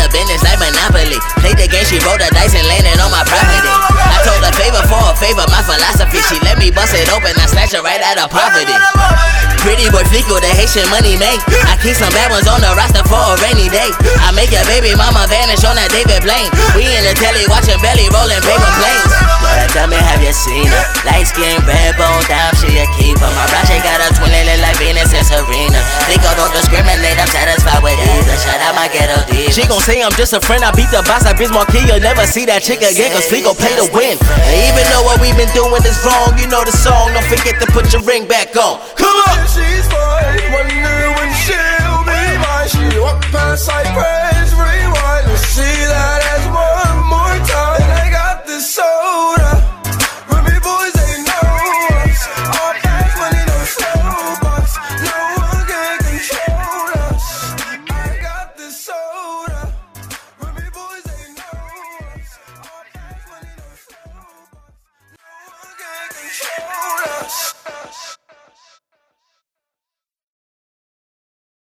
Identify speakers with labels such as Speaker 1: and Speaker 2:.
Speaker 1: The business like Monopoly. Played the game, she rolled the dice and landed on my property. I told a favor for a favor, my philosophy. She let me bust it open, I snatch her right out of poverty. Pretty boy Fleeko, the Haitian money made. I keep some bad ones on the roster for a rainy day. I make your baby mama vanish on that David Blaine. We in the telly watching belly rolling paper planes. But I you seen her? Light skin, red bone, down, she a keeper. My brother she got a twin, they look like Venus and Serena. Fleeko don't discriminate, I'm satisfied with either. Shout out my ghetto diva. She gon' say I'm just a friend, I beat the boss I Biz Markie. You'll never see that chick again, cause Fleeko pay to win. And even though what we've been doing is wrong, you know the song, don't forget to put your ring back on. Come
Speaker 2: on! She's fine,